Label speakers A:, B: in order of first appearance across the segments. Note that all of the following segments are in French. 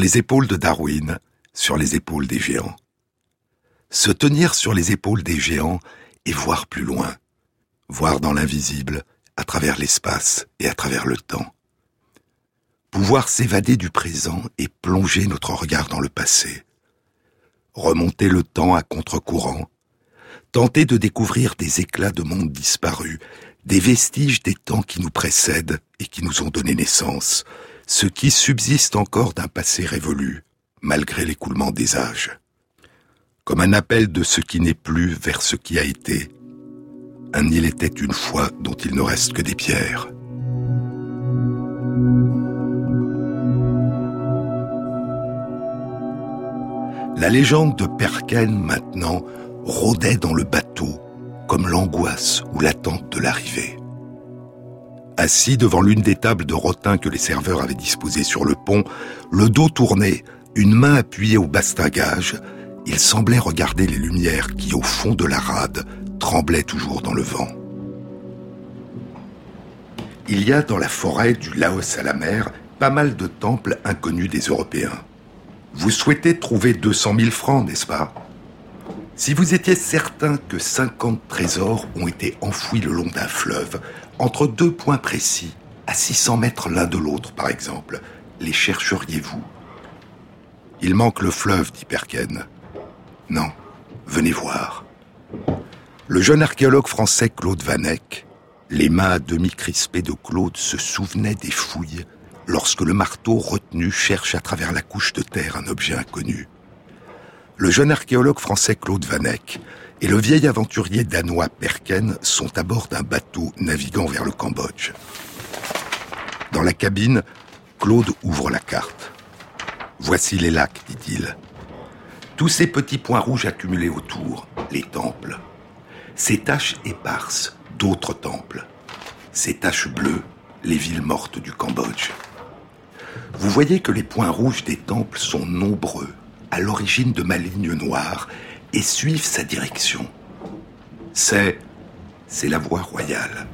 A: les épaules de Darwin, sur les épaules des géants. Se tenir sur les épaules des géants et voir plus loin, voir dans l'invisible, à travers l'espace et à travers le temps. Pouvoir s'évader du présent et plonger notre regard dans le passé. Remonter le temps à contre-courant, tenter de découvrir des éclats de monde disparus, des vestiges des temps qui nous précèdent et qui nous ont donné naissance, ce qui subsiste encore d'un passé révolu, malgré l'écoulement des âges. Comme un appel de ce qui n'est plus vers ce qui a été. Un île était une fois dont il ne reste que des pierres. La légende de Perken, maintenant, rôdait dans le bateau, comme l'angoisse ou l'attente de l'arrivée. Assis devant l'une des tables de rotin que les serveurs avaient disposées sur le pont, le dos tourné, une main appuyée au bastingage, il semblait regarder les lumières qui, au fond de la rade, tremblaient toujours dans le vent. Il y a dans la forêt du Laos à la mer pas mal de temples inconnus des Européens. Vous souhaitez trouver 200 000 francs, n'est-ce pas? Si vous étiez certain que 50 trésors ont été enfouis le long d'un fleuve, entre deux points précis, à 600 mètres l'un de l'autre par exemple, les chercheriez-vous? Il manque le fleuve, dit Perken. Non, venez voir. Le jeune archéologue français Claude Vanek, les mains à demi crispées de Claude se souvenaient des fouilles lorsque le marteau retenu cherche à travers la couche de terre un objet inconnu. Le jeune archéologue français Claude Vanek et le vieil aventurier danois Perken sont à bord d'un bateau naviguant vers le Cambodge. Dans la cabine, Claude ouvre la carte. Voici les lacs, dit-il. Tous ces petits points rouges accumulés autour, les temples. Ces taches éparses, d'autres temples. Ces taches bleues, les villes mortes du Cambodge. Vous voyez que les points rouges des temples sont nombreux, à l'origine de ma ligne noire, et suivent sa direction. C'est, c'est la voie royale,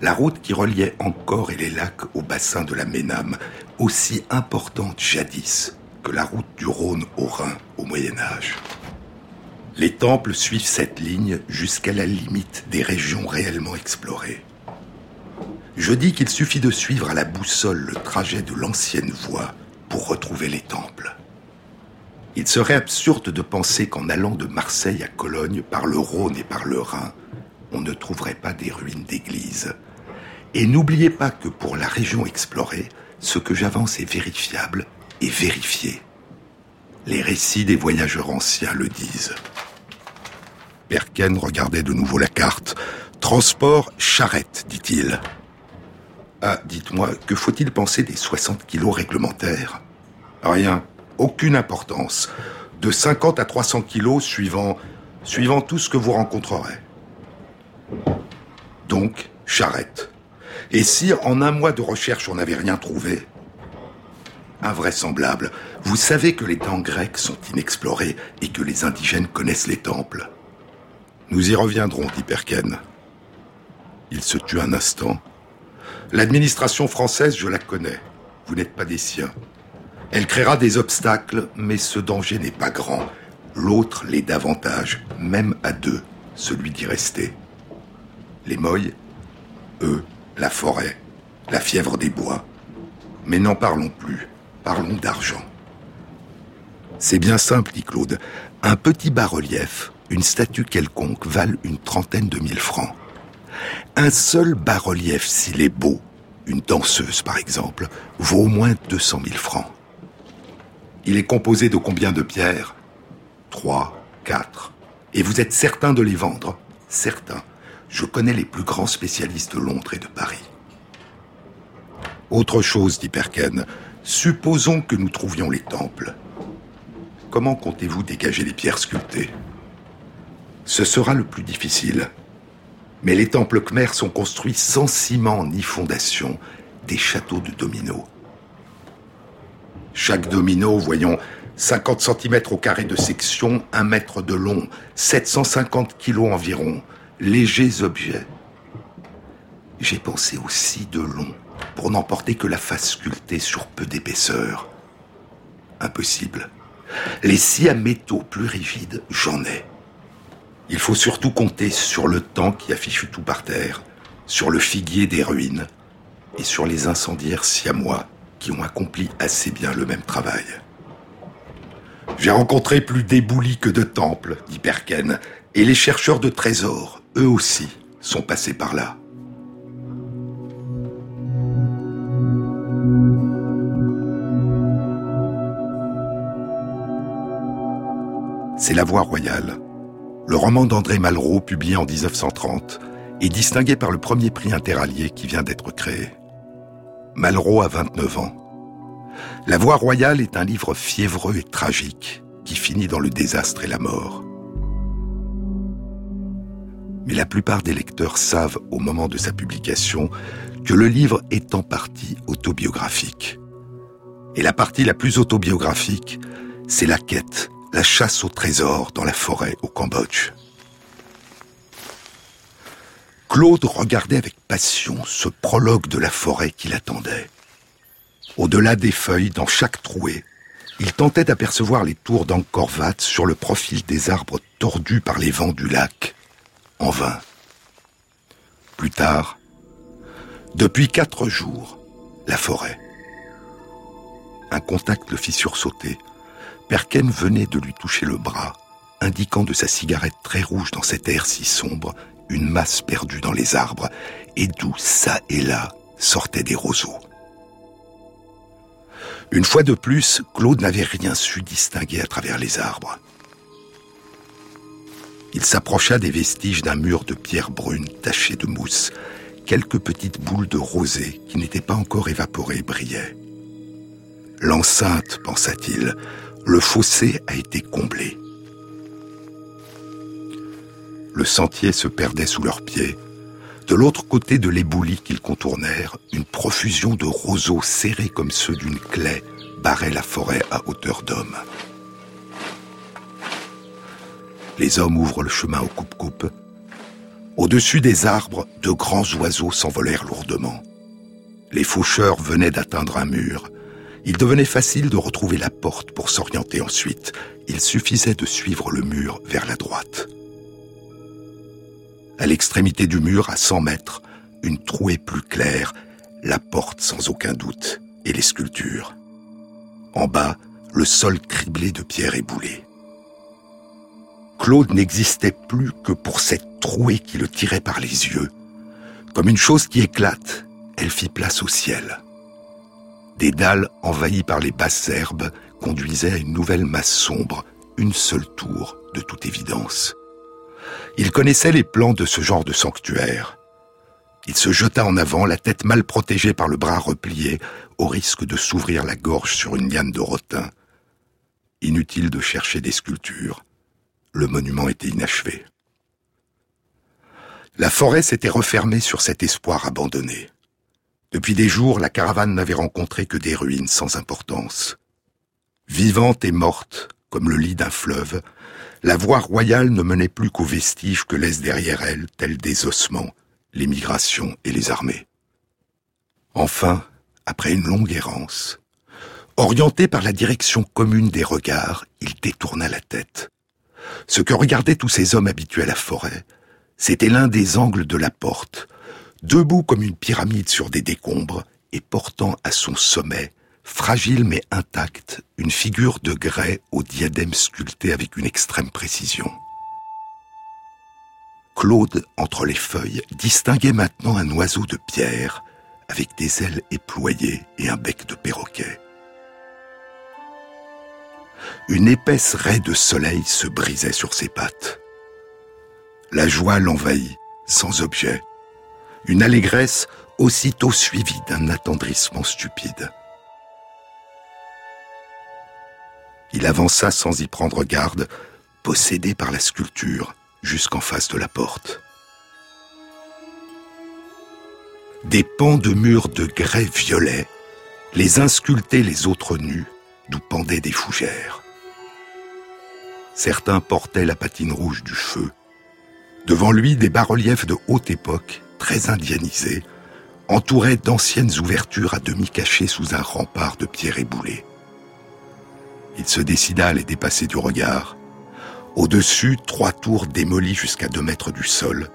A: la route qui reliait encore et les lacs au bassin de la Ménam, aussi importante jadis que la route du Rhône au Rhin au Moyen Âge. Les temples suivent cette ligne jusqu'à la limite des régions réellement explorées. Je dis qu'il suffit de suivre à la boussole le trajet de l'ancienne voie pour retrouver les temples. Il serait absurde de penser qu'en allant de Marseille à Cologne par le Rhône et par le Rhin, on ne trouverait pas des ruines d'églises. Et n'oubliez pas que pour la région explorée, ce que j'avance est vérifiable et vérifié. Les récits des voyageurs anciens le disent. Perken regardait de nouveau la carte. Transport charrette, dit-il. Ah, dites-moi, que faut-il penser des 60 kilos réglementaires? Rien aucune importance. De 50 à 300 kilos suivant, suivant tout ce que vous rencontrerez. Donc, charrette. Et si en un mois de recherche on n'avait rien trouvé? Invraisemblable. Vous savez que les temps grecs sont inexplorés et que les indigènes connaissent les temples. Nous y reviendrons, dit Perken. Il se tut un instant. L'administration française, je la connais. Vous n'êtes pas des siens. Elle créera des obstacles, mais ce danger n'est pas grand. L'autre l'est davantage, même à deux, celui d'y rester. Les moyes, eux, la forêt, la fièvre des bois. Mais n'en parlons plus, parlons d'argent. C'est bien simple, dit Claude. Un petit bas-relief, une statue quelconque, valent une trentaine de mille francs. Un seul bas-relief, s'il est beau, une danseuse par exemple, vaut au moins 200 000 francs. Il est composé de combien de pierres? Trois, quatre. Et vous êtes certain de les vendre? Certain. Je connais les plus grands spécialistes de Londres et de Paris. Autre chose, dit Perken. Supposons que nous trouvions les temples. Comment comptez-vous dégager les pierres sculptées? Ce sera le plus difficile. Mais les temples khmers sont construits sans ciment ni fondation, des châteaux de dominos. Chaque domino, voyons, 50 cm au carré de section, 1 mètre de long, 750 kilos environ, légers objets. J'ai pensé aussi de long, pour n'emporter que la face sculptée sur peu d'épaisseur. Impossible. Les scies à métaux plus rigides, j'en ai. Il faut surtout compter sur le temps qui affiche tout par terre, sur le figuier des ruines et sur les incendiaires siamois qui ont accompli assez bien le même travail. J'ai rencontré plus d'éboulis que de temples, dit Perken, et les chercheurs de trésors, eux aussi, sont passés par là. C'est La Voix royale, le roman d'André Malraux publié en 1930 et distingué par le premier prix interallié qui vient d'être créé. Malraux a 29 ans. La Voix royale est un livre fiévreux et tragique qui finit dans le désastre et la mort. Mais la plupart des lecteurs savent au moment de sa publication que le livre est en partie autobiographique. Et la partie la plus autobiographique, c'est la quête la chasse au trésor dans la forêt au Cambodge. Claude regardait avec passion ce prologue de la forêt qui l'attendait. Au-delà des feuilles, dans chaque trouée, il tentait d'apercevoir les tours d'Angkor Wat sur le profil des arbres tordus par les vents du lac. En vain. Plus tard, depuis quatre jours, la forêt. Un contact le fit sursauter. Perken venait de lui toucher le bras, indiquant de sa cigarette très rouge dans cet air si sombre une masse perdue dans les arbres, et d'où ça et là sortaient des roseaux. Une fois de plus, Claude n'avait rien su distinguer à travers les arbres. Il s'approcha des vestiges d'un mur de pierre brune taché de mousse. Quelques petites boules de rosée qui n'étaient pas encore évaporées brillaient. L'enceinte, pensa-t-il, le fossé a été comblé. Le sentier se perdait sous leurs pieds. De l'autre côté de l'éboulis qu'ils contournèrent, une profusion de roseaux serrés comme ceux d'une claie barrait la forêt à hauteur d'homme. Les hommes ouvrent le chemin au coupe-coupe. Au-dessus des arbres, de grands oiseaux s'envolèrent lourdement. Les faucheurs venaient d'atteindre un mur il devenait facile de retrouver la porte pour s'orienter ensuite. Il suffisait de suivre le mur vers la droite. À l'extrémité du mur, à 100 mètres, une trouée plus claire, la porte sans aucun doute, et les sculptures. En bas, le sol criblé de pierres éboulées. Claude n'existait plus que pour cette trouée qui le tirait par les yeux. Comme une chose qui éclate, elle fit place au ciel. Des dalles envahies par les basses herbes conduisaient à une nouvelle masse sombre, une seule tour, de toute évidence. Il connaissait les plans de ce genre de sanctuaire. Il se jeta en avant, la tête mal protégée par le bras replié, au risque de s'ouvrir la gorge sur une liane de rotin. Inutile de chercher des sculptures. Le monument était inachevé. La forêt s'était refermée sur cet espoir abandonné. Depuis des jours, la caravane n'avait rencontré que des ruines sans importance. Vivante et morte, comme le lit d'un fleuve, la voie royale ne menait plus qu'aux vestiges que laissent derrière elle, tels des ossements, les migrations et les armées. Enfin, après une longue errance, orienté par la direction commune des regards, il détourna la tête. Ce que regardaient tous ces hommes habitués à la forêt, c'était l'un des angles de la porte, debout comme une pyramide sur des décombres et portant à son sommet, fragile mais intacte, une figure de grès au diadème sculpté avec une extrême précision. Claude, entre les feuilles, distinguait maintenant un oiseau de pierre, avec des ailes éployées et un bec de perroquet. Une épaisse raie de soleil se brisait sur ses pattes. La joie l'envahit, sans objet, une allégresse aussitôt suivie d'un attendrissement stupide. Il avança sans y prendre garde, possédé par la sculpture, jusqu'en face de la porte. Des pans de murs de grès violet, les uns sculptés les autres nus, d'où pendaient des fougères. Certains portaient la patine rouge du feu. Devant lui, des bas-reliefs de haute époque très indianisés, entouraient d'anciennes ouvertures à demi cachées sous un rempart de pierres éboulées. Il se décida à les dépasser du regard. Au-dessus, trois tours démolies jusqu'à deux mètres du sol,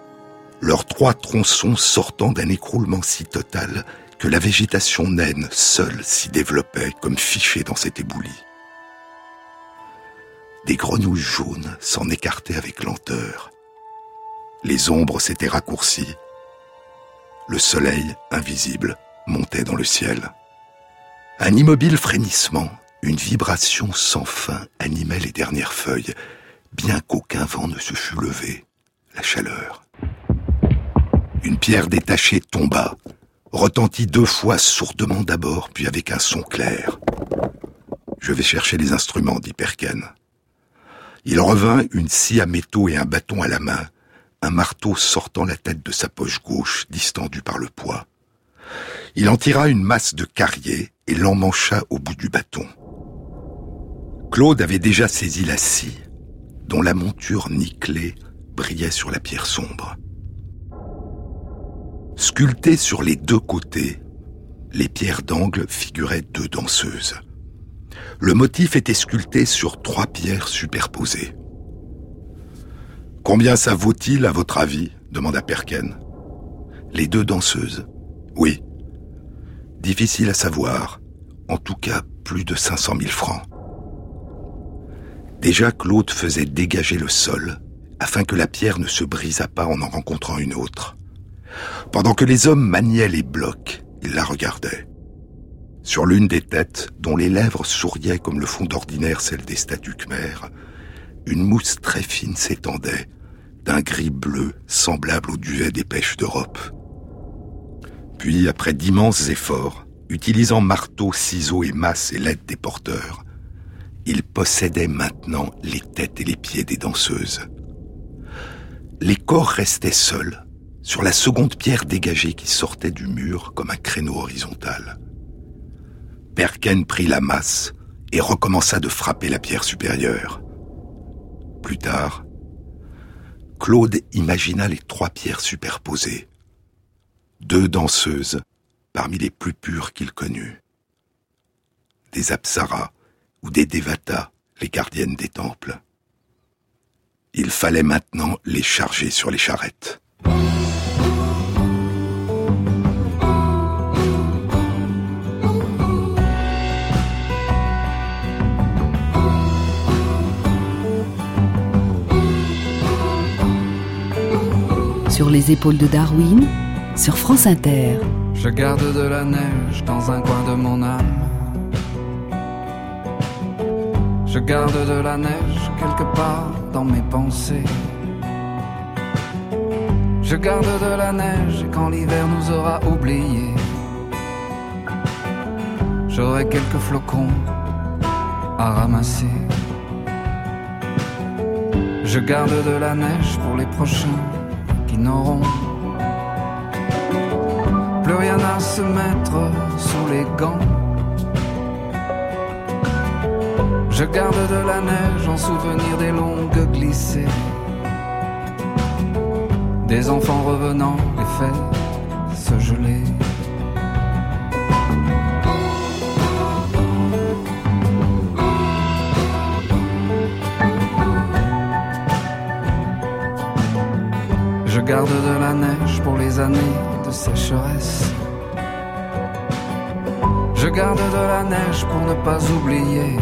A: leurs trois tronçons sortant d'un écroulement si total que la végétation naine seule s'y développait comme fichée dans cet éboulis. Des grenouilles jaunes s'en écartaient avec lenteur. Les ombres s'étaient raccourcies. Le soleil, invisible, montait dans le ciel. Un immobile frémissement, une vibration sans fin animait les dernières feuilles, bien qu'aucun vent ne se fût levé. La chaleur. Une pierre détachée tomba, retentit deux fois sourdement d'abord, puis avec un son clair. Je vais chercher les instruments, dit Perken. Il revint une scie à métaux et un bâton à la main, un marteau sortant la tête de sa poche gauche, distendue par le poids. Il en tira une masse de carrier et l'emmancha au bout du bâton. Claude avait déjà saisi la scie, dont la monture nickelée brillait sur la pierre sombre. Sculptées sur les deux côtés, les pierres d'angle figuraient deux danseuses. Le motif était sculpté sur trois pierres superposées. Combien ça vaut-il, à votre avis demanda Perken. Les deux danseuses Oui. Difficile à savoir. En tout cas, plus de 500 000 francs. Déjà Claude faisait dégager le sol afin que la pierre ne se brisât pas en en rencontrant une autre. Pendant que les hommes maniaient les blocs, il la regardait. Sur l'une des têtes, dont les lèvres souriaient comme le font d'ordinaire celles des statues khmères, une mousse très fine s'étendait, d'un gris bleu semblable au duvet des pêches d'Europe. Puis, après d'immenses efforts, utilisant marteau, ciseaux et masse et l'aide des porteurs, il possédait maintenant les têtes et les pieds des danseuses. Les corps restaient seuls, sur la seconde pierre dégagée qui sortait du mur comme un créneau horizontal. Perken prit la masse et recommença de frapper la pierre supérieure. Plus tard, Claude imagina les trois pierres superposées. Deux danseuses parmi les plus pures qu'il connut. Des apsaras ou des dévatas, les gardiennes des temples. Il fallait maintenant les charger sur les charrettes.
B: Sur les épaules de Darwin, sur France Inter.
C: Je garde de la neige dans un coin de mon âme. Je garde de la neige quelque part dans mes pensées. Je garde de la neige quand l'hiver nous aura oubliés, j'aurai quelques flocons à ramasser. Je garde de la neige pour les prochains qui n'auront plus rien à se mettre sous les gants. Je garde de la neige en souvenir des longues glissées. Des enfants revenant les fêtes se geler. Je garde de la neige pour les années de sécheresse. Je garde de la neige pour ne pas oublier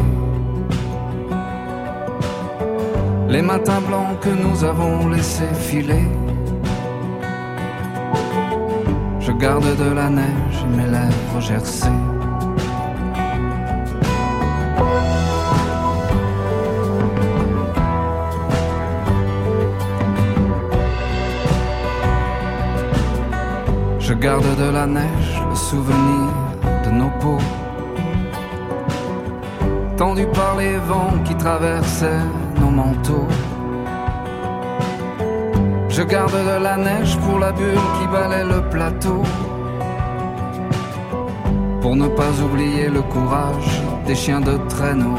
C: les matins blancs que nous avons laissés filer. Je garde de la neige mes lèvres gercées. Je garde de la neige le souvenir de nos peaux, tendus par les vents qui traversaient Je garde de la neige pour la bulle qui balait le plateau. Pour ne pas oublier le courage des chiens de traîneau.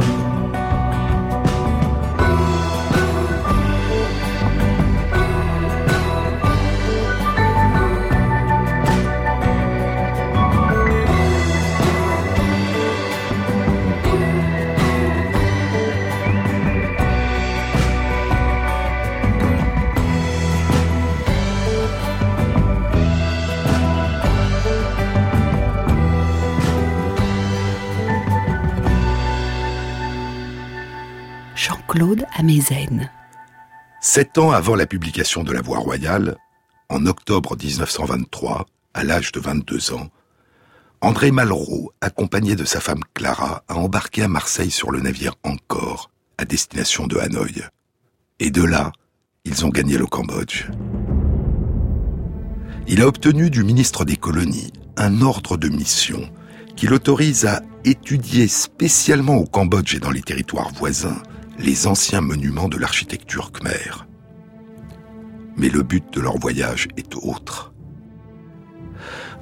A: Sept ans avant la publication de La Voix royale, en octobre 1923, à l'âge de 22 ans, André Malraux, accompagné de sa femme Clara, a embarqué à Marseille sur le navire Encore, à destination de Hanoï. Et de là, ils ont gagné le Cambodge. Il a obtenu du ministre des colonies un ordre de mission qui l'autorise à étudier spécialement au Cambodge et dans les territoires voisins les anciens monuments de l'architecture khmer. Mais le but de leur voyage est autre.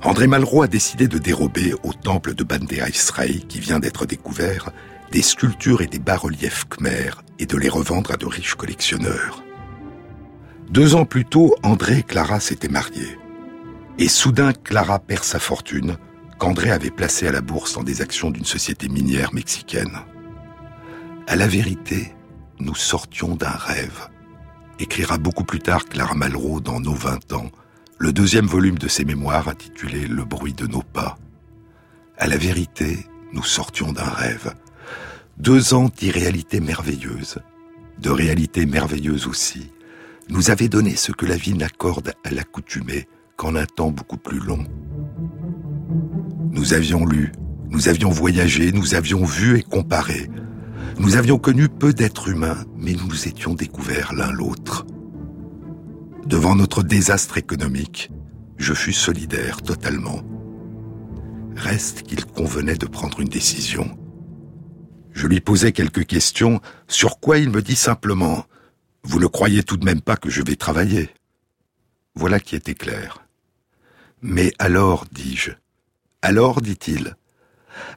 A: André Malraux a décidé de dérober au temple de Bandera Israël, qui vient d'être découvert, des sculptures et des bas-reliefs khmer et de les revendre à de riches collectionneurs. Deux ans plus tôt, André et Clara s'étaient mariés. Et soudain, Clara perd sa fortune qu'André avait placée à la bourse dans des actions d'une société minière mexicaine. À la vérité, nous sortions d'un rêve, écrira beaucoup plus tard Clara Malraux dans Nos 20 ans, le deuxième volume de ses mémoires intitulé Le bruit de nos pas. À la vérité, nous sortions d'un rêve. Deux ans d'irréalité merveilleuse, de réalité merveilleuse aussi, nous avaient donné ce que la vie n'accorde à l'accoutumée qu'en un temps beaucoup plus long. Nous avions lu, nous avions voyagé, nous avions vu et comparé, nous avions connu peu d'êtres humains, mais nous nous étions découverts l'un l'autre. Devant notre désastre économique, je fus solidaire totalement. Reste qu'il convenait de prendre une décision. Je lui posai quelques questions, sur quoi il me dit simplement ⁇ Vous ne croyez tout de même pas que je vais travailler ?⁇ Voilà qui était clair. Mais alors, dis-je. Alors, dit-il,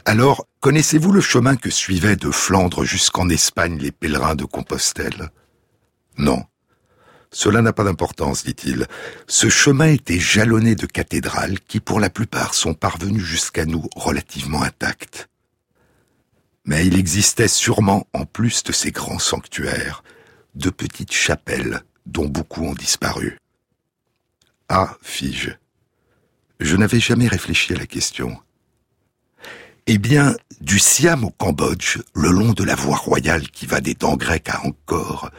A: alors, connaissez-vous le chemin que suivaient de Flandre jusqu'en Espagne les pèlerins de Compostelle? Non. Cela n'a pas d'importance, dit-il. Ce chemin était jalonné de cathédrales qui, pour la plupart, sont parvenues jusqu'à nous relativement intactes. Mais il existait sûrement, en plus de ces grands sanctuaires, de petites chapelles dont beaucoup ont disparu. Ah, fis-je, je n'avais jamais réfléchi à la question. Eh bien, du Siam au Cambodge, le long de la voie royale qui va des temps grecs à Angkor,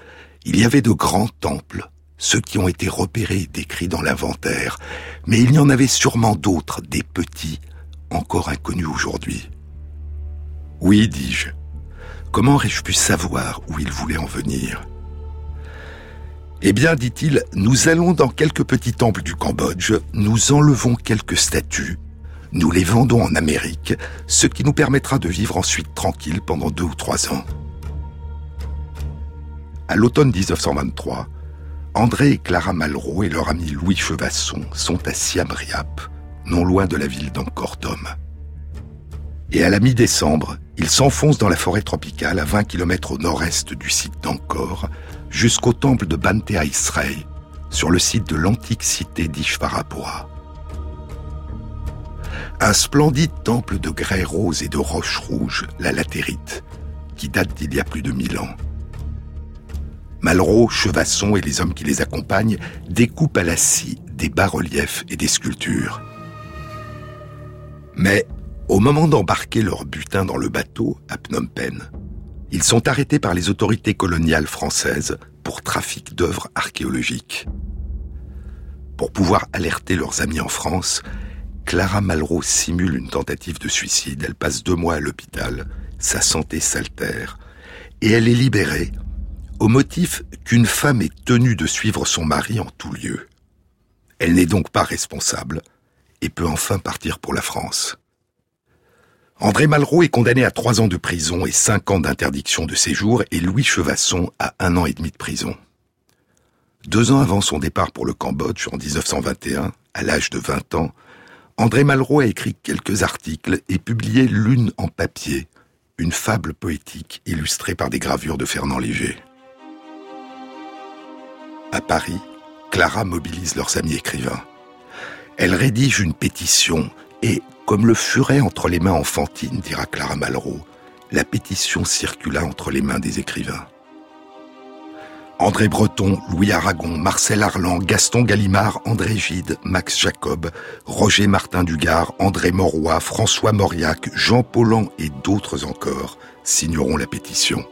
A: il y avait de grands temples, ceux qui ont été repérés et décrits dans l'inventaire, mais il y en avait sûrement d'autres, des petits, encore inconnus aujourd'hui. Oui, dis-je. Comment aurais-je pu savoir où il voulait en venir? Eh bien, dit-il, nous allons dans quelques petits temples du Cambodge, nous enlevons quelques statues, nous les vendons en Amérique, ce qui nous permettra de vivre ensuite tranquille pendant deux ou trois ans. À l'automne 1923, André et Clara Malraux et leur ami Louis Chevasson sont à Siam Riap, non loin de la ville d'Angkor-Thom. Et à la mi-décembre, ils s'enfoncent dans la forêt tropicale à 20 km au nord-est du site d'Angkor, jusqu'au temple de Bantea Israël, sur le site de l'antique cité d'Ishvarapura un splendide temple de grès rose et de roches rouges, la latérite, qui date d'il y a plus de mille ans. Malraux, Chevasson et les hommes qui les accompagnent découpent à la scie des bas-reliefs et des sculptures. Mais, au moment d'embarquer leur butin dans le bateau à Phnom Penh, ils sont arrêtés par les autorités coloniales françaises pour trafic d'œuvres archéologiques. Pour pouvoir alerter leurs amis en France, Clara Malraux simule une tentative de suicide. Elle passe deux mois à l'hôpital. Sa santé s'altère. Et elle est libérée au motif qu'une femme est tenue de suivre son mari en tout lieu. Elle n'est donc pas responsable et peut enfin partir pour la France. André Malraux est condamné à trois ans de prison et cinq ans d'interdiction de séjour et Louis Chevasson à un an et demi de prison. Deux ans avant son départ pour le Cambodge en 1921, à l'âge de 20 ans, André Malraux a écrit quelques articles et publié l'une en papier, une fable poétique illustrée par des gravures de Fernand Léger. À Paris, Clara mobilise leurs amis écrivains. Elle rédige une pétition et, comme le furet entre les mains enfantines, dira Clara Malraux, la pétition circula entre les mains des écrivains. André Breton, Louis Aragon, Marcel Arlan, Gaston Gallimard, André Gide, Max Jacob, Roger Martin Dugard, André Moroy, François Mauriac, Jean Paulan et d'autres encore signeront la pétition.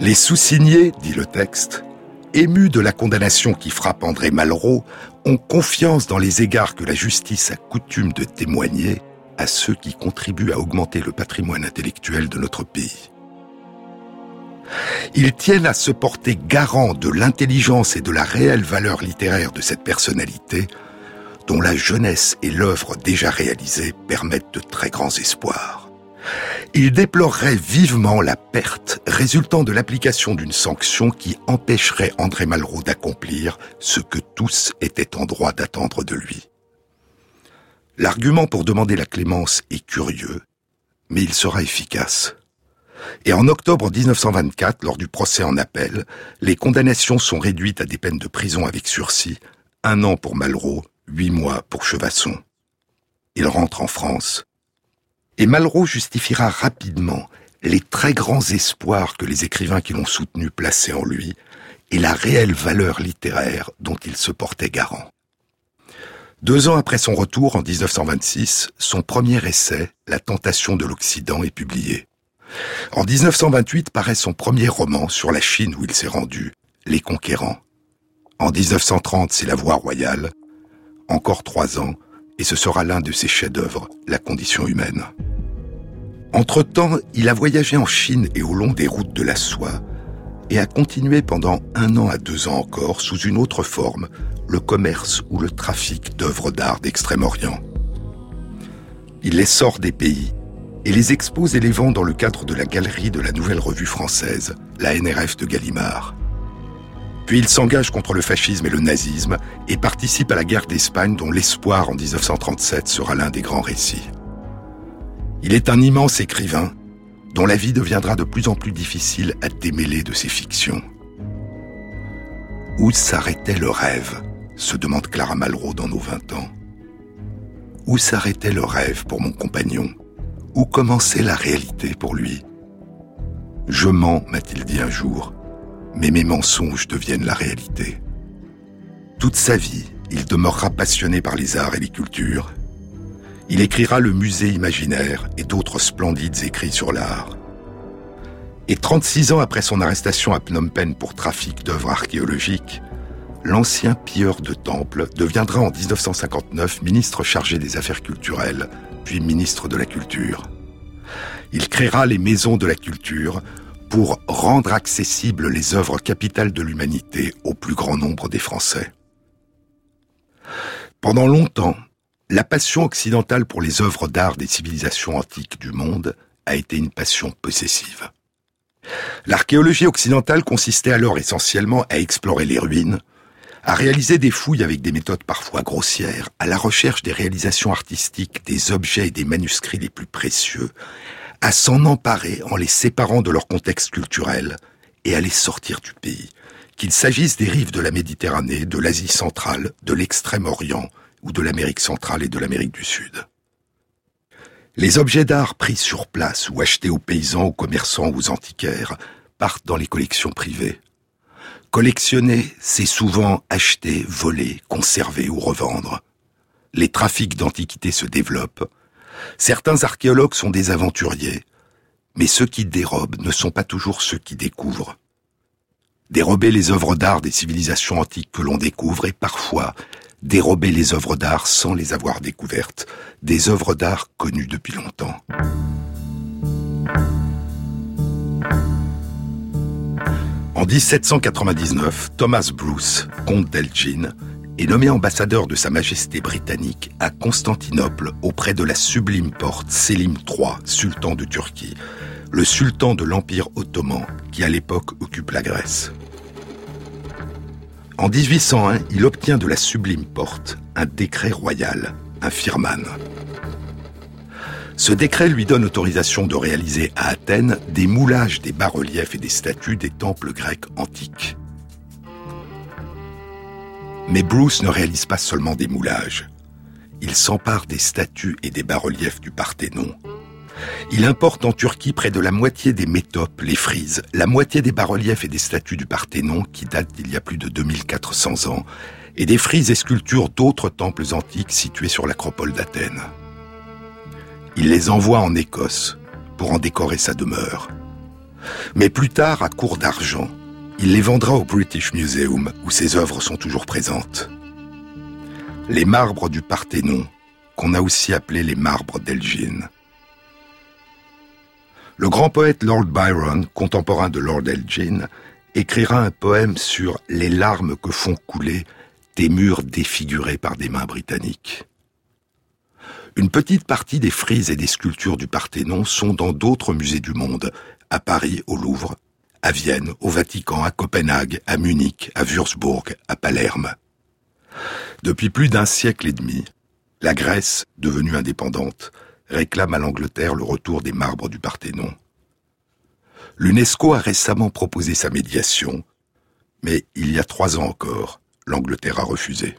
A: Les sous-signés, dit le texte, émus de la condamnation qui frappe André Malraux, ont confiance dans les égards que la justice a coutume de témoigner à ceux qui contribuent à augmenter le patrimoine intellectuel de notre pays. Ils tiennent à se porter garant de l'intelligence et de la réelle valeur littéraire de cette personnalité, dont la jeunesse et l'œuvre déjà réalisée permettent de très grands espoirs. Ils déploreraient vivement la perte résultant de l'application d'une sanction qui empêcherait André Malraux d'accomplir ce que tous étaient en droit d'attendre de lui. L'argument pour demander la clémence est curieux, mais il sera efficace. Et en octobre 1924, lors du procès en appel, les condamnations sont réduites à des peines de prison avec sursis, un an pour Malraux, huit mois pour Chevasson. Il rentre en France. Et Malraux justifiera rapidement les très grands espoirs que les écrivains qui l'ont soutenu plaçaient en lui et la réelle valeur littéraire dont il se portait garant. Deux ans après son retour, en 1926, son premier essai, La tentation de l'Occident, est publié. En 1928 paraît son premier roman sur la Chine où il s'est rendu, Les Conquérants. En 1930, c'est La Voie royale. Encore trois ans, et ce sera l'un de ses chefs-d'œuvre, La condition humaine. Entre-temps, il a voyagé en Chine et au long des routes de la soie, et a continué pendant un an à deux ans encore, sous une autre forme, le commerce ou le trafic d'œuvres d'art d'Extrême-Orient. Il les sort des pays et les expose et les vend dans le cadre de la galerie de la Nouvelle Revue Française, la NRF de Gallimard. Puis il s'engage contre le fascisme et le nazisme et participe à la guerre d'Espagne dont l'espoir en 1937 sera l'un des grands récits. Il est un immense écrivain dont la vie deviendra de plus en plus difficile à démêler de ses fictions. Où s'arrêtait le rêve se demande Clara Malraux dans nos vingt ans. Où s'arrêtait le rêve pour mon compagnon? Où commençait la réalité pour lui? Je mens, m'a-t-il dit un jour, mais mes mensonges deviennent la réalité. Toute sa vie, il demeurera passionné par les arts et les cultures. Il écrira le musée imaginaire et d'autres splendides écrits sur l'art. Et 36 ans après son arrestation à Phnom Penh pour trafic d'œuvres archéologiques, l'ancien pilleur de temples deviendra en 1959 ministre chargé des Affaires culturelles, puis ministre de la Culture. Il créera les maisons de la culture pour rendre accessibles les œuvres capitales de l'humanité au plus grand nombre des Français. Pendant longtemps, la passion occidentale pour les œuvres d'art des civilisations antiques du monde a été une passion possessive. L'archéologie occidentale consistait alors essentiellement à explorer les ruines, à réaliser des fouilles avec des méthodes parfois grossières, à la recherche des réalisations artistiques, des objets et des manuscrits les plus précieux, à s'en emparer en les séparant de leur contexte culturel et à les sortir du pays, qu'il s'agisse des rives de la Méditerranée, de l'Asie centrale, de l'Extrême-Orient ou de l'Amérique centrale et de l'Amérique du Sud. Les objets d'art pris sur place ou achetés aux paysans, aux commerçants ou aux antiquaires partent dans les collections privées, Collectionner, c'est souvent acheter, voler, conserver ou revendre. Les trafics d'antiquités se développent. Certains archéologues sont des aventuriers, mais ceux qui dérobent ne sont pas toujours ceux qui découvrent. Dérober les œuvres d'art des civilisations antiques que l'on découvre et parfois dérober les œuvres d'art sans les avoir découvertes, des œuvres d'art connues depuis longtemps. En 1799, Thomas Bruce, comte d'Elgin, est nommé ambassadeur de Sa Majesté britannique à Constantinople auprès de la sublime porte Selim III, sultan de Turquie, le sultan de l'Empire ottoman qui à l'époque occupe la Grèce. En 1801, il obtient de la sublime porte un décret royal, un firman. Ce décret lui donne autorisation de réaliser à Athènes des moulages des bas-reliefs et des statues des temples grecs antiques. Mais Bruce ne réalise pas seulement des moulages. Il s'empare des statues et des bas-reliefs du Parthénon. Il importe en Turquie près de la moitié des métopes, les frises, la moitié des bas-reliefs et des statues du Parthénon qui datent d'il y a plus de 2400 ans, et des frises et sculptures d'autres temples antiques situés sur l'acropole d'Athènes. Il les envoie en Écosse pour en décorer sa demeure. Mais plus tard, à court d'argent, il les vendra au British Museum, où ses œuvres sont toujours présentes. Les marbres du Parthénon, qu'on a aussi appelés les marbres d'Elgin. Le grand poète Lord Byron, contemporain de Lord Elgin, écrira un poème sur les larmes que font couler des murs défigurés par des mains britanniques. Une petite partie des frises et des sculptures du Parthénon sont dans d'autres musées du monde, à Paris, au Louvre, à Vienne, au Vatican, à Copenhague, à Munich, à Würzburg, à Palerme. Depuis plus d'un siècle et demi, la Grèce, devenue indépendante, réclame à l'Angleterre le retour des marbres du Parthénon. L'UNESCO a récemment proposé sa médiation, mais il y a trois ans encore, l'Angleterre a refusé.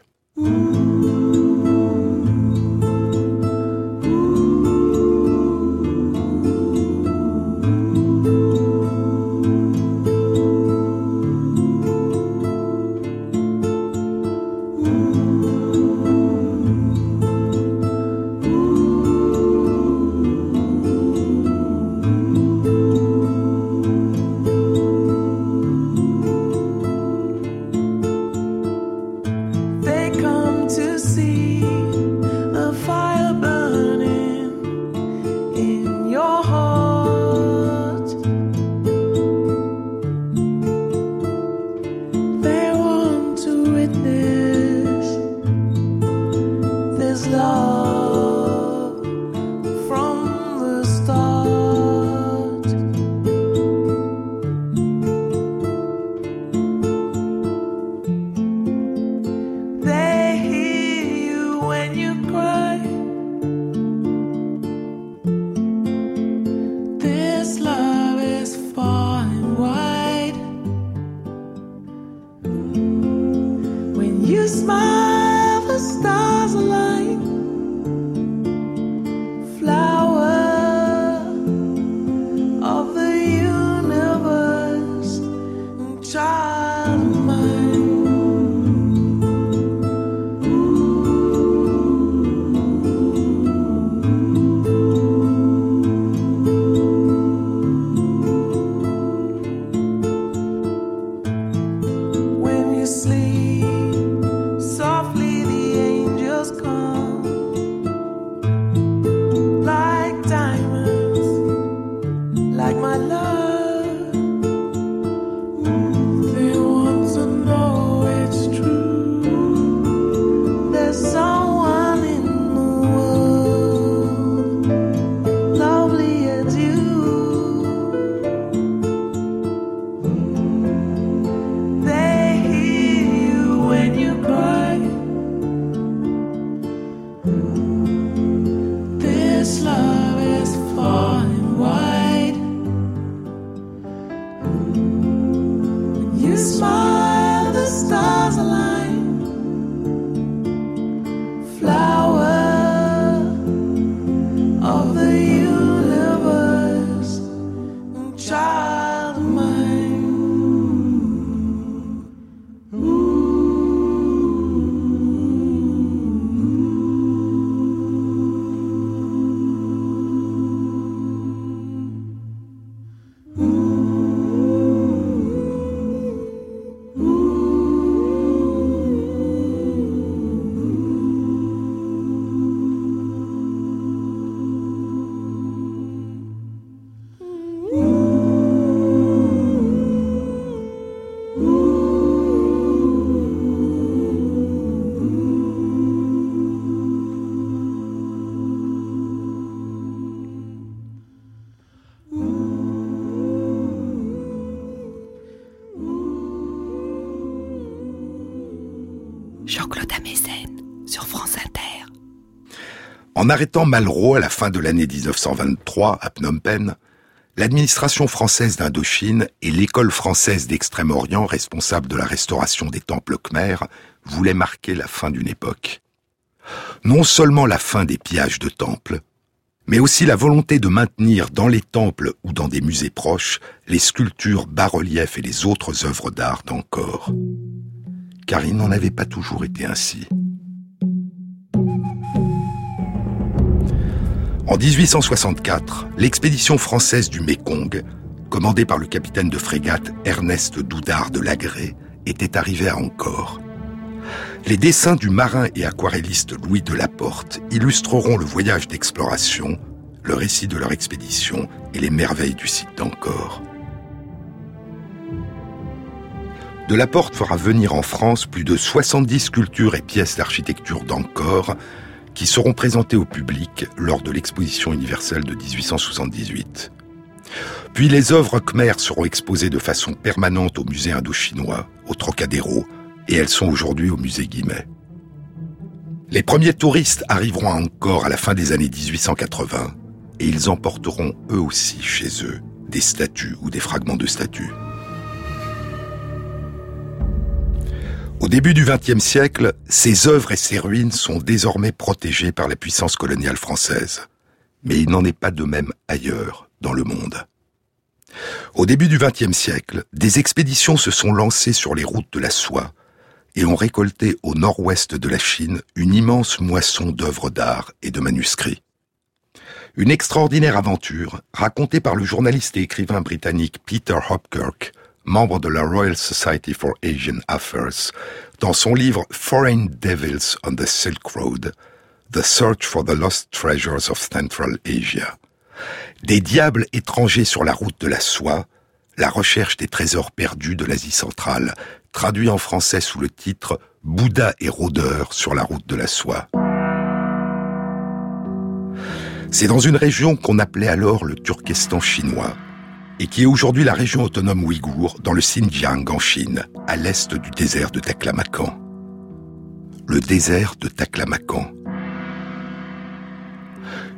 A: You smile for stars. En arrêtant Malraux à la fin de l'année 1923 à Phnom Penh, l'administration française d'Indochine et l'école française d'Extrême-Orient responsable de la restauration des temples khmers voulaient marquer la fin d'une époque. Non seulement la fin des pillages de temples, mais aussi la volonté de maintenir dans les temples ou dans des musées proches les sculptures, bas-reliefs et les autres œuvres d'art d'encore. Car il n'en avait pas toujours été ainsi. En 1864, l'expédition française du Mékong, commandé par le capitaine de frégate Ernest Doudard de Lagré, était arrivé à Ancor. Les dessins du marin et aquarelliste Louis de Laporte illustreront le voyage d'exploration, le récit de leur expédition et les merveilles du site d'Ancor. De Laporte fera venir en France plus de 70 sculptures et pièces d'architecture d'Ancor qui seront présentées au public lors de l'exposition universelle de 1878. Puis les œuvres Khmer seront exposées de façon permanente au musée indo-chinois, au Trocadéro, et elles sont aujourd'hui au musée Guimet. Les premiers touristes arriveront encore à la fin des années 1880 et ils emporteront eux aussi chez eux des statues ou des fragments de statues. Au début du XXe siècle, ces œuvres et ces ruines sont désormais protégées par la puissance coloniale française. Mais il n'en est pas de même ailleurs dans le monde. Au début du XXe siècle, des expéditions se sont lancées sur les routes de la soie et ont récolté au nord-ouest de la Chine une immense moisson d'œuvres d'art et de manuscrits. Une extraordinaire aventure racontée par le journaliste et écrivain britannique Peter Hopkirk, membre de la Royal Society for Asian Affairs, dans son livre Foreign Devils on the Silk Road, The Search for the Lost Treasures of Central Asia. Des diables étrangers sur la route de la soie, la recherche des trésors perdus de l'Asie centrale, traduit en français sous le titre Bouddha et rôdeur sur la route de la soie. C'est dans une région qu'on appelait alors le Turkestan chinois, et qui est aujourd'hui la région autonome ouïghour dans le Xinjiang en Chine, à l'est du désert de Taklamakan. Le désert de Taklamakan.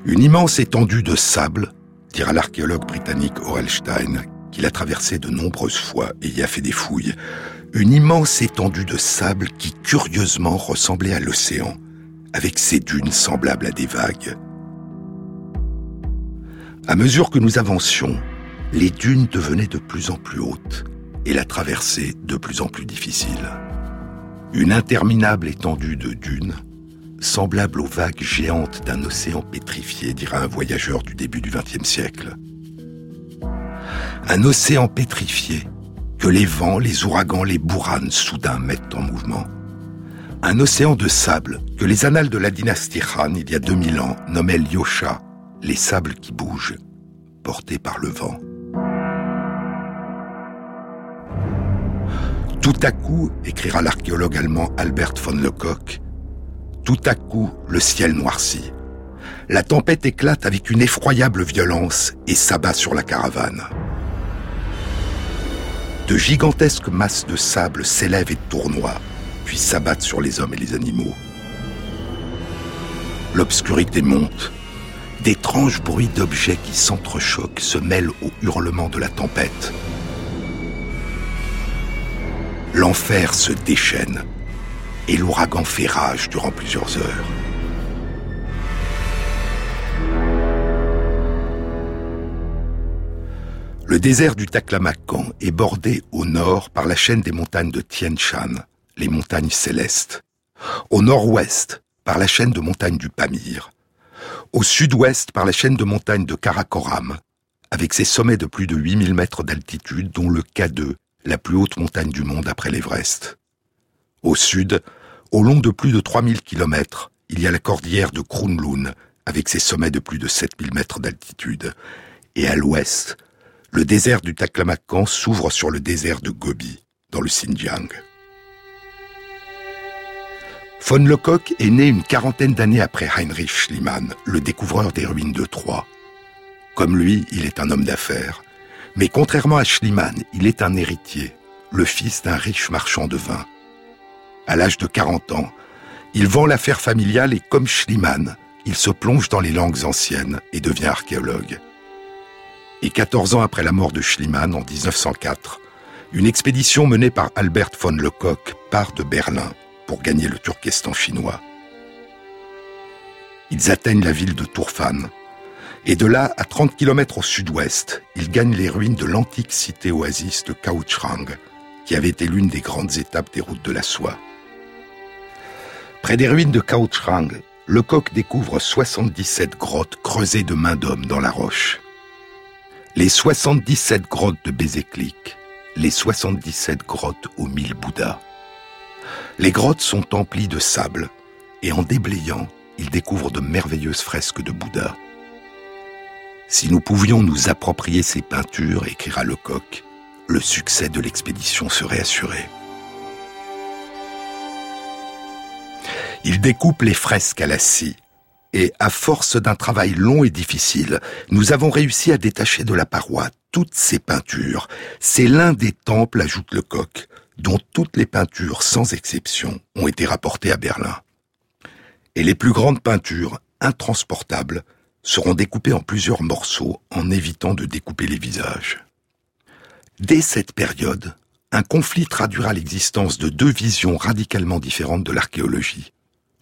A: Une immense étendue de sable, dira l'archéologue britannique Orelstein, qu'il a traversé de nombreuses fois et y a fait des fouilles, une immense étendue de sable qui curieusement ressemblait à l'océan, avec ses dunes semblables à des vagues. À mesure que nous avancions, les dunes devenaient de plus en plus hautes et la traversée de plus en plus difficile. Une interminable étendue de dunes, semblable aux vagues géantes d'un océan pétrifié, dira un voyageur du début du XXe siècle. Un océan pétrifié que les vents, les ouragans, les bourranes soudain mettent en mouvement. Un océan de sable que les annales de la dynastie Han, il y a 2000 ans, nommaient Lyosha, les sables qui bougent, portés par le vent. Tout à coup, écrira l'archéologue allemand Albert von Lecoq, tout à coup, le ciel noircit. La tempête éclate avec une effroyable violence et s'abat sur la caravane. De gigantesques masses de sable s'élèvent et tournoient, puis s'abattent sur les hommes et les animaux. L'obscurité monte, d'étranges bruits d'objets qui s'entrechoquent se mêlent aux hurlements de la tempête. L'enfer se déchaîne et l'ouragan fait rage durant plusieurs heures. Le désert du Taklamakan est bordé au nord par la chaîne des montagnes de Tien Shan, les montagnes célestes. Au nord-ouest par la chaîne de montagnes du Pamir. Au sud-ouest par la chaîne de montagnes de Karakoram, avec ses sommets de plus de 8000 mètres d'altitude, dont le K2, la plus haute montagne du monde après l'Everest. Au sud, au long de plus de 3000 kilomètres, il y a la cordillère de Krunlun, avec ses sommets de plus de 7000 mètres d'altitude. Et à l'ouest, le désert du Taklamakan s'ouvre sur le désert de Gobi, dans le Xinjiang. Von Lecoq est né une quarantaine d'années après Heinrich Schliemann, le découvreur des ruines de Troie. Comme lui, il est un homme d'affaires. Mais contrairement à Schliemann, il est un héritier, le fils d'un riche marchand de vin. À l'âge de 40 ans, il vend l'affaire familiale et comme Schliemann, il se plonge dans les langues anciennes et devient archéologue. Et 14 ans après la mort de Schliemann en 1904, une expédition menée par Albert von Lecoq part de Berlin pour gagner le Turkestan chinois. Ils atteignent la ville de Turfan, et de là, à 30 km au sud-ouest, ils gagnent les ruines de l'antique cité oasis de Kaochrang, qui avait été l'une des grandes étapes des routes de la soie. Près des ruines de Kaochrang, Lecoq découvre 77 grottes creusées de main d'homme dans la roche. Les 77 grottes de Bézéclic, les 77 grottes aux mille Bouddhas. Les grottes sont emplies de sable, et en déblayant, ils découvrent de merveilleuses fresques de Bouddha. Si nous pouvions nous approprier ces peintures, écrira Lecoq, le succès de l'expédition serait assuré. Il découpe les fresques à la scie, et à force d'un travail long et difficile, nous avons réussi à détacher de la paroi toutes ces peintures. C'est l'un des temples, ajoute Lecoq, dont toutes les peintures, sans exception, ont été rapportées à Berlin. Et les plus grandes peintures, intransportables, seront découpées en plusieurs morceaux en évitant de découper les visages. Dès cette période, un conflit traduira l'existence de deux visions radicalement différentes de l'archéologie.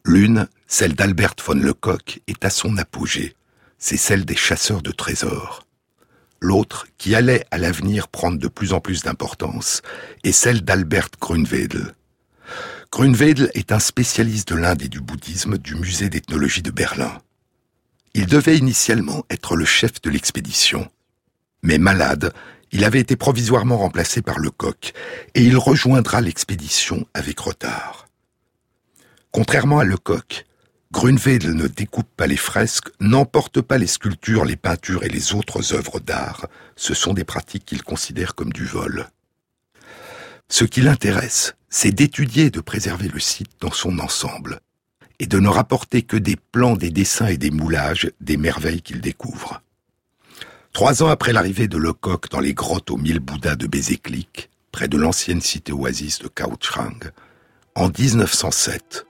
A: L'une, celle d'Albert von Lecoq, est à son apogée. C'est celle des chasseurs de trésors. L'autre, qui allait à l'avenir prendre de plus en plus d'importance, est celle d'Albert Grunwedel. Grunwedel est un spécialiste de l'Inde et du bouddhisme du musée d'ethnologie de Berlin. Il devait initialement être le chef de l'expédition. Mais malade, il avait été provisoirement remplacé par Lecoq et il rejoindra l'expédition avec retard. Contrairement à Lecoq, Grunwedel ne découpe pas les fresques, n'emporte pas les sculptures, les peintures et les autres œuvres d'art. Ce sont des pratiques qu'il considère comme du vol. Ce qui l'intéresse, c'est d'étudier et de préserver le site dans son ensemble, et de ne rapporter que des plans, des dessins et des moulages des merveilles qu'il découvre. Trois ans après l'arrivée de Lecoq dans les grottes aux mille Bouddhas de Bézéclic, près de l'ancienne cité oasis de Kaohsiung, en 1907,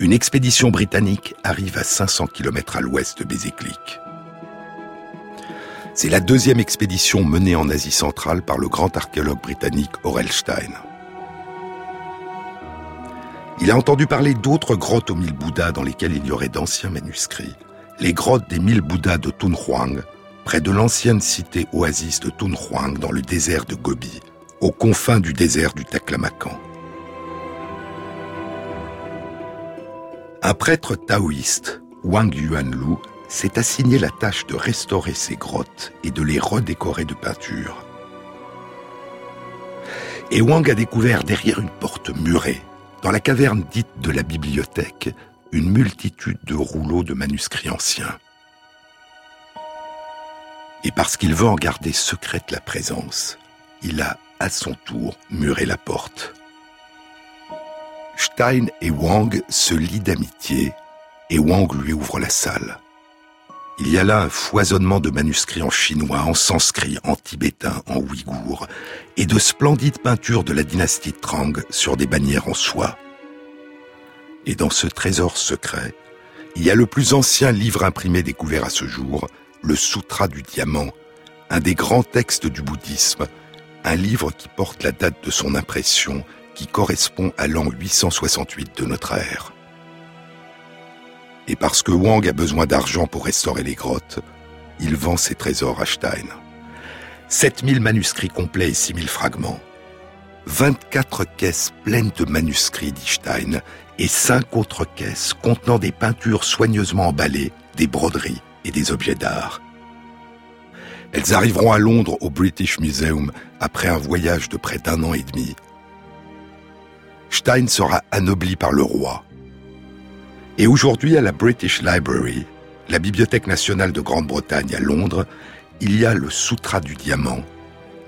A: une expédition britannique arrive à 500 km à l'ouest de Bézéclic. C'est la deuxième expédition menée en Asie centrale par le grand archéologue britannique Aurel Stein. Il a entendu parler d'autres grottes aux mille Bouddhas dans lesquelles il y aurait d'anciens manuscrits. Les grottes des mille Bouddhas de Tunhuang, près de l'ancienne cité oasis de Tunhuang dans le désert de Gobi, aux confins du désert du Taklamakan. Un prêtre taoïste, Wang Yuanlu, s'est assigné la tâche de restaurer ces grottes et de les redécorer de peinture. Et Wang a découvert derrière une porte murée, dans la caverne dite de la bibliothèque, une multitude de rouleaux de manuscrits anciens et parce qu'il veut en garder secrète la présence, il a, à son tour, muré la porte. Stein et Wang se lient d'amitié, et Wang lui ouvre la salle. Il y a là un foisonnement de manuscrits en chinois, en sanskrit, en tibétain, en ouïghour, et de splendides peintures de la dynastie Trang sur des bannières en soie. Et dans ce trésor secret, il y a le plus ancien livre imprimé découvert à ce jour, le Sutra du Diamant, un des grands textes du bouddhisme, un livre qui porte la date de son impression qui correspond à l'an 868 de notre ère. Et parce que Wang a besoin d'argent pour restaurer les grottes, il vend ses trésors à Stein. 7000 manuscrits complets et 6000 fragments. 24 caisses pleines de manuscrits, dit Stein, et 5 autres caisses contenant des peintures soigneusement emballées, des broderies, et des objets d'art. Elles arriveront à Londres au British Museum après un voyage de près d'un an et demi. Stein sera anobli par le roi. Et aujourd'hui, à la British Library, la Bibliothèque nationale de Grande-Bretagne à Londres, il y a le Sutra du Diamant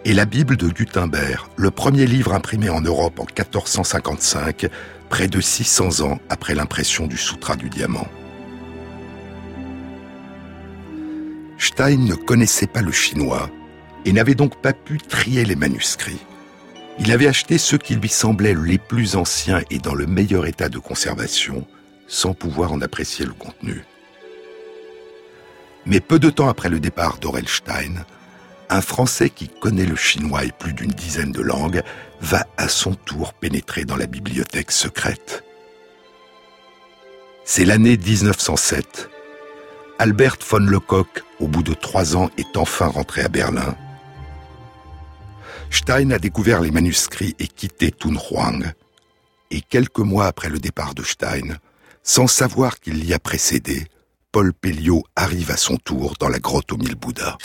A: et la Bible de Gutenberg, le premier livre imprimé en Europe en 1455, près de 600 ans après l'impression du Sutra du Diamant. Stein ne connaissait pas le chinois et n'avait donc pas pu trier les manuscrits. Il avait acheté ceux qui lui semblaient les plus anciens et dans le meilleur état de conservation, sans pouvoir en apprécier le contenu. Mais peu de temps après le départ d'Orelstein, un Français qui connaît le chinois et plus d'une dizaine de langues va à son tour pénétrer dans la bibliothèque secrète. C'est l'année 1907 Albert von Lecoq, au bout de trois ans, est enfin rentré à Berlin. Stein a découvert les manuscrits et quitté Tunhuang. Et quelques mois après le départ de Stein, sans savoir qu'il l'y a précédé, Paul Pelliot arrive à son tour dans la grotte aux mille Bouddhas.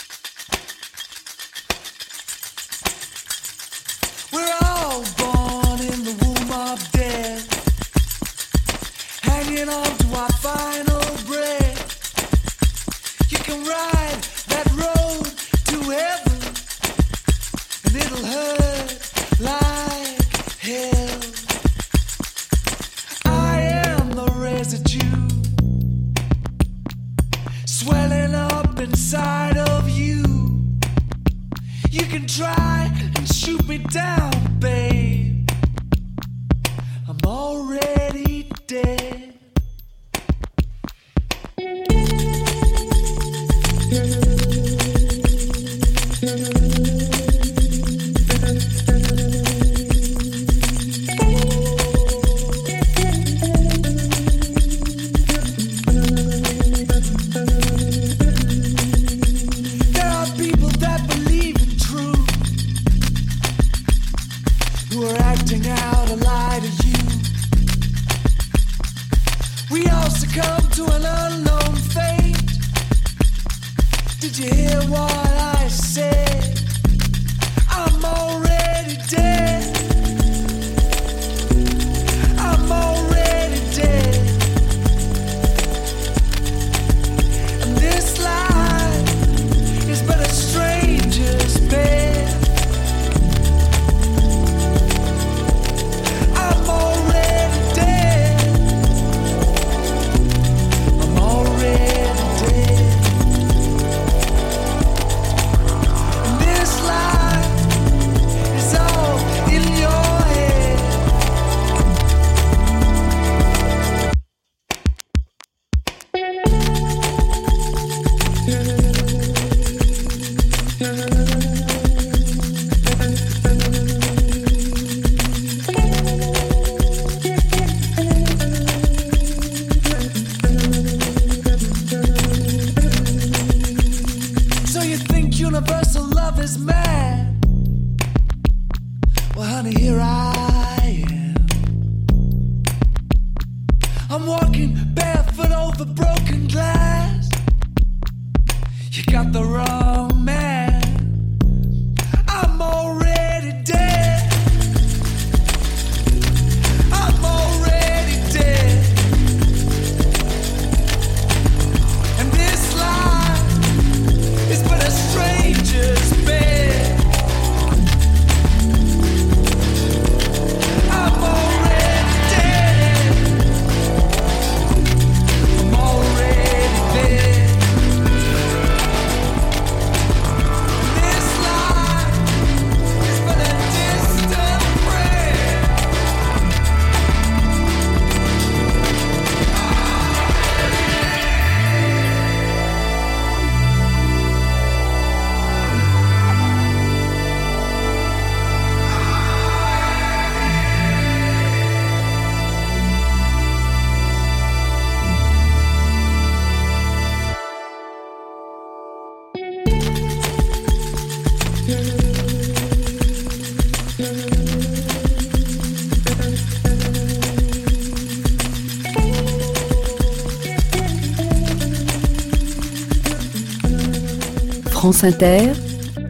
B: France Inter,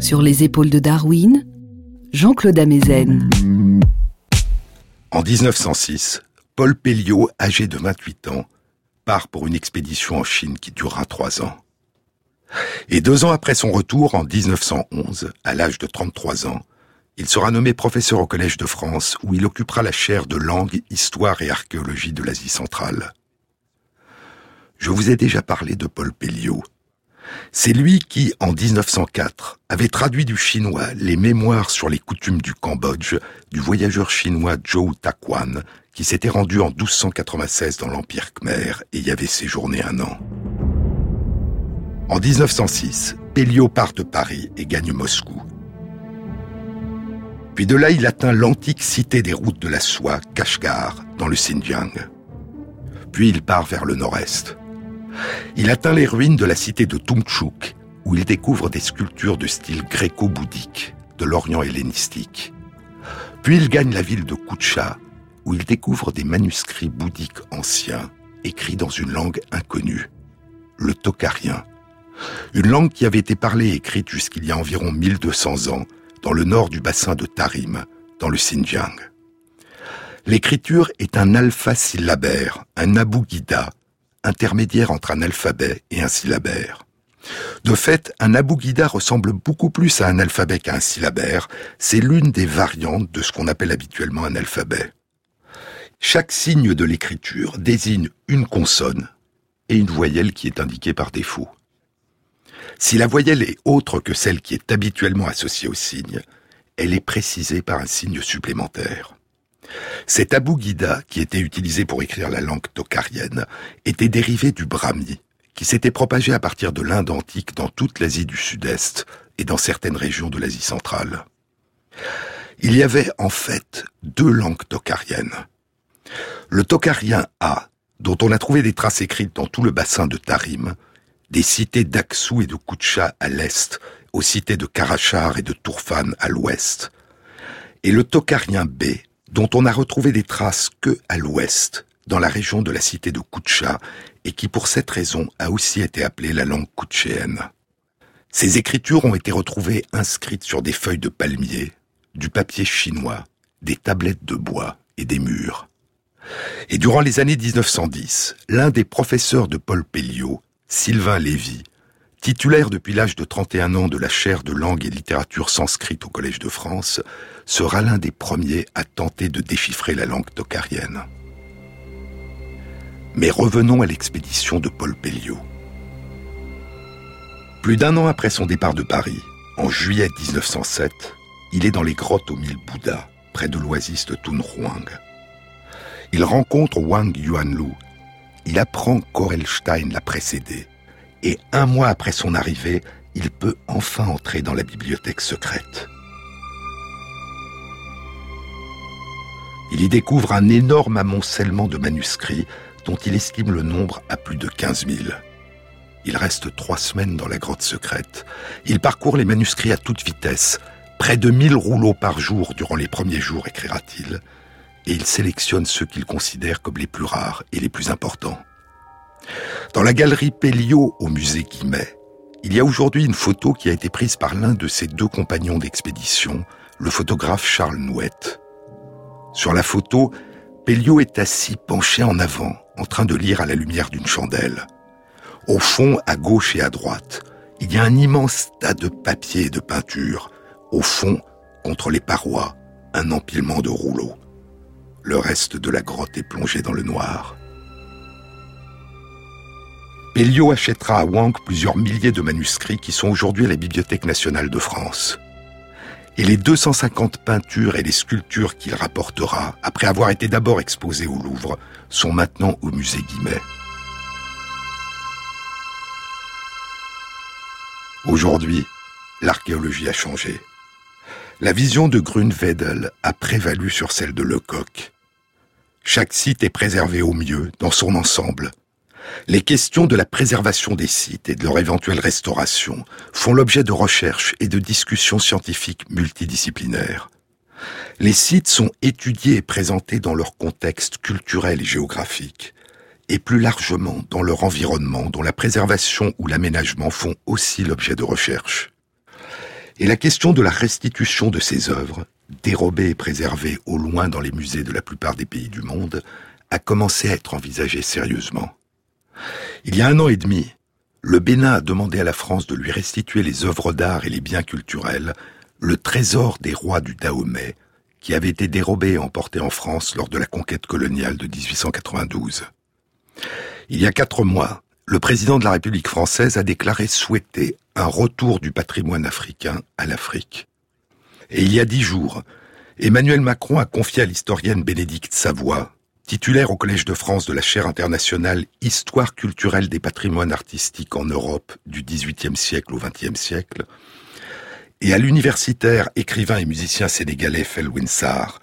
B: sur les épaules de Darwin, Jean-Claude Amezen.
A: En 1906, Paul Pelliot, âgé de 28 ans, part pour une expédition en Chine qui durera trois ans. Et deux ans après son retour, en 1911, à l'âge de 33 ans, il sera nommé professeur au Collège de France où il occupera la chaire de langue, histoire et archéologie de l'Asie centrale. Je vous ai déjà parlé de Paul Pelliot, c'est lui qui, en 1904, avait traduit du chinois les mémoires sur les coutumes du Cambodge du voyageur chinois Zhou Taquan, qui s'était rendu en 1296 dans l'Empire khmer et y avait séjourné un an. En 1906, Pelliot part de Paris et gagne Moscou. Puis de là, il atteint l'antique cité des routes de la soie, Kashgar, dans le Xinjiang. Puis il part vers le nord-est. Il atteint les ruines de la cité de Tumchuk, où il découvre des sculptures de style gréco-bouddhique, de l'Orient hellénistique. Puis il gagne la ville de Kutcha, où il découvre des manuscrits bouddhiques anciens, écrits dans une langue inconnue, le tokarien. Une langue qui avait été parlée et écrite jusqu'il y a environ 1200 ans, dans le nord du bassin de Tarim, dans le Xinjiang. L'écriture est un alpha syllabaire, un abougida, intermédiaire entre un alphabet et un syllabaire. De fait, un abougida ressemble beaucoup plus à un alphabet qu'à un syllabaire. C'est l'une des variantes de ce qu'on appelle habituellement un alphabet. Chaque signe de l'écriture désigne une consonne et une voyelle qui est indiquée par défaut. Si la voyelle est autre que celle qui est habituellement associée au signe, elle est précisée par un signe supplémentaire. Cet abougida, qui était utilisé pour écrire la langue tokarienne, était dérivé du brahmi, qui s'était propagé à partir de l'Inde antique dans toute l'Asie du Sud-Est et dans certaines régions de l'Asie centrale. Il y avait en fait deux langues tokariennes. Le tokarien A, dont on a trouvé des traces écrites dans tout le bassin de Tarim, des cités d'Aksou et de Koucha à l'est, aux cités de Karachar et de Tourfan à l'ouest, et le tokarien B, dont on n'a retrouvé des traces que à l'ouest, dans la région de la cité de Koucha, et qui pour cette raison a aussi été appelée la langue koutchéenne. Ces écritures ont été retrouvées inscrites sur des feuilles de palmier, du papier chinois, des tablettes de bois et des murs. Et durant les années 1910, l'un des professeurs de Paul Pelliot Sylvain Lévy, titulaire depuis l'âge de 31 ans de la chaire de langue et littérature sanscrite au Collège de France, sera l'un des premiers à tenter de déchiffrer la langue tokarienne. Mais revenons à l'expédition de Paul Pelliot. Plus d'un an après son départ de Paris, en juillet 1907, il est dans les grottes au mille Bouddha, près de l'oasis de Tunhuang. Il rencontre Wang Yuanlu, il apprend qu'Orelstein l'a précédé, et un mois après son arrivée, il peut enfin entrer dans la bibliothèque secrète. Il y découvre un énorme amoncellement de manuscrits dont il estime le nombre à plus de 15 000. Il reste trois semaines dans la grotte secrète. Il parcourt les manuscrits à toute vitesse, près de 1000 rouleaux par jour durant les premiers jours, écrira-t-il, et il sélectionne ceux qu'il considère comme les plus rares et les plus importants. Dans la galerie Pelliot au musée Guimet, il y a aujourd'hui une photo qui a été prise par l'un de ses deux compagnons d'expédition, le photographe Charles Nouette. Sur la photo, Pelliot est assis penché en avant, en train de lire à la lumière d'une chandelle. Au fond, à gauche et à droite, il y a un immense tas de papier et de peinture. Au fond, contre les parois, un empilement de rouleaux. Le reste de la grotte est plongé dans le noir. Pelliot achètera à Wang plusieurs milliers de manuscrits qui sont aujourd'hui à la Bibliothèque nationale de France. Et les 250 peintures et les sculptures qu'il rapportera, après avoir été d'abord exposées au Louvre, sont maintenant au musée Guimet. Aujourd'hui, l'archéologie a changé. La vision de Grunwedel a prévalu sur celle de Lecoq. Chaque site est préservé au mieux, dans son ensemble. Les questions de la préservation des sites et de leur éventuelle restauration font l'objet de recherches et de discussions scientifiques multidisciplinaires. Les sites sont étudiés et présentés dans leur contexte culturel et géographique, et plus largement dans leur environnement dont la préservation ou l'aménagement font aussi l'objet de recherches. Et la question de la restitution de ces œuvres, dérobées et préservées au loin dans les musées de la plupart des pays du monde, a commencé à être envisagée sérieusement. Il y a un an et demi, le Bénin a demandé à la France de lui restituer les œuvres d'art et les biens culturels, le trésor des rois du Dahomey, qui avait été dérobé et emporté en France lors de la conquête coloniale de 1892. Il y a quatre mois, le président de la République française a déclaré souhaiter un retour du patrimoine africain à l'Afrique. Et il y a dix jours, Emmanuel Macron a confié à l'historienne Bénédicte Savoie, titulaire au Collège de France de la chaire internationale Histoire culturelle des patrimoines artistiques en Europe du XVIIIe siècle au XXe siècle, et à l'universitaire, écrivain et musicien sénégalais Felwin Sarr,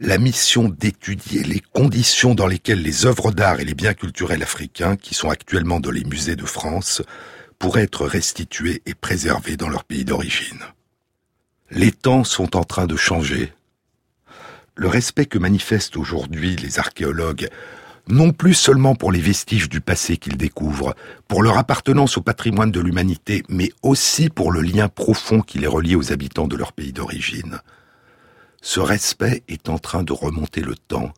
A: la mission d'étudier les conditions dans lesquelles les œuvres d'art et les biens culturels africains, qui sont actuellement dans les musées de France, pourraient être restitués et préservés dans leur pays d'origine. Les temps sont en train de changer. Le respect que manifestent aujourd'hui les archéologues, non plus seulement pour les vestiges du passé qu'ils découvrent, pour leur appartenance au patrimoine de l'humanité, mais aussi pour le lien profond qui les relie aux habitants de leur pays d'origine, ce respect est en train de remonter le temps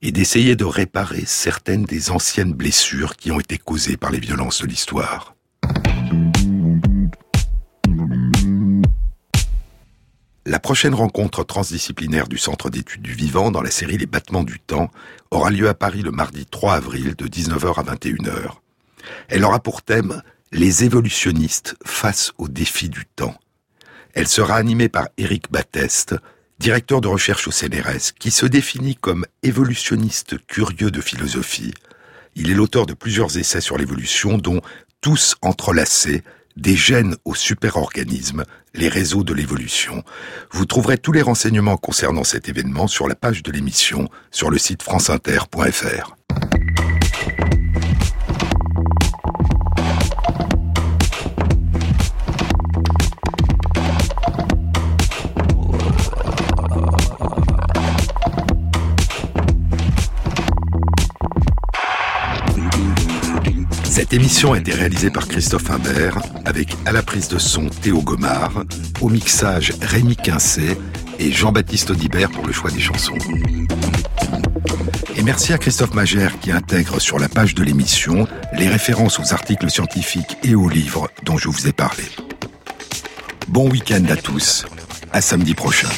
A: et d'essayer de réparer certaines des anciennes blessures qui ont été causées par les violences de l'histoire. La prochaine rencontre transdisciplinaire du Centre d'études du vivant dans la série Les battements du temps aura lieu à Paris le mardi 3 avril de 19h à 21h. Elle aura pour thème Les évolutionnistes face aux défis du temps. Elle sera animée par Éric Batteste, directeur de recherche au CNRS, qui se définit comme évolutionniste curieux de philosophie. Il est l'auteur de plusieurs essais sur l'évolution, dont Tous entrelacés, des gènes aux superorganismes, les réseaux de l'évolution. Vous trouverez tous les renseignements concernant cet événement sur la page de l'émission sur le site franceinter.fr. Cette émission a été réalisée par Christophe Imbert, avec à la prise de son Théo Gomard, au mixage Rémi Quincet et Jean-Baptiste Audibert pour le choix des chansons. Et merci à Christophe Magère qui intègre sur la page de l'émission les références aux articles scientifiques et aux livres dont je vous ai parlé. Bon week-end à tous, à samedi prochain.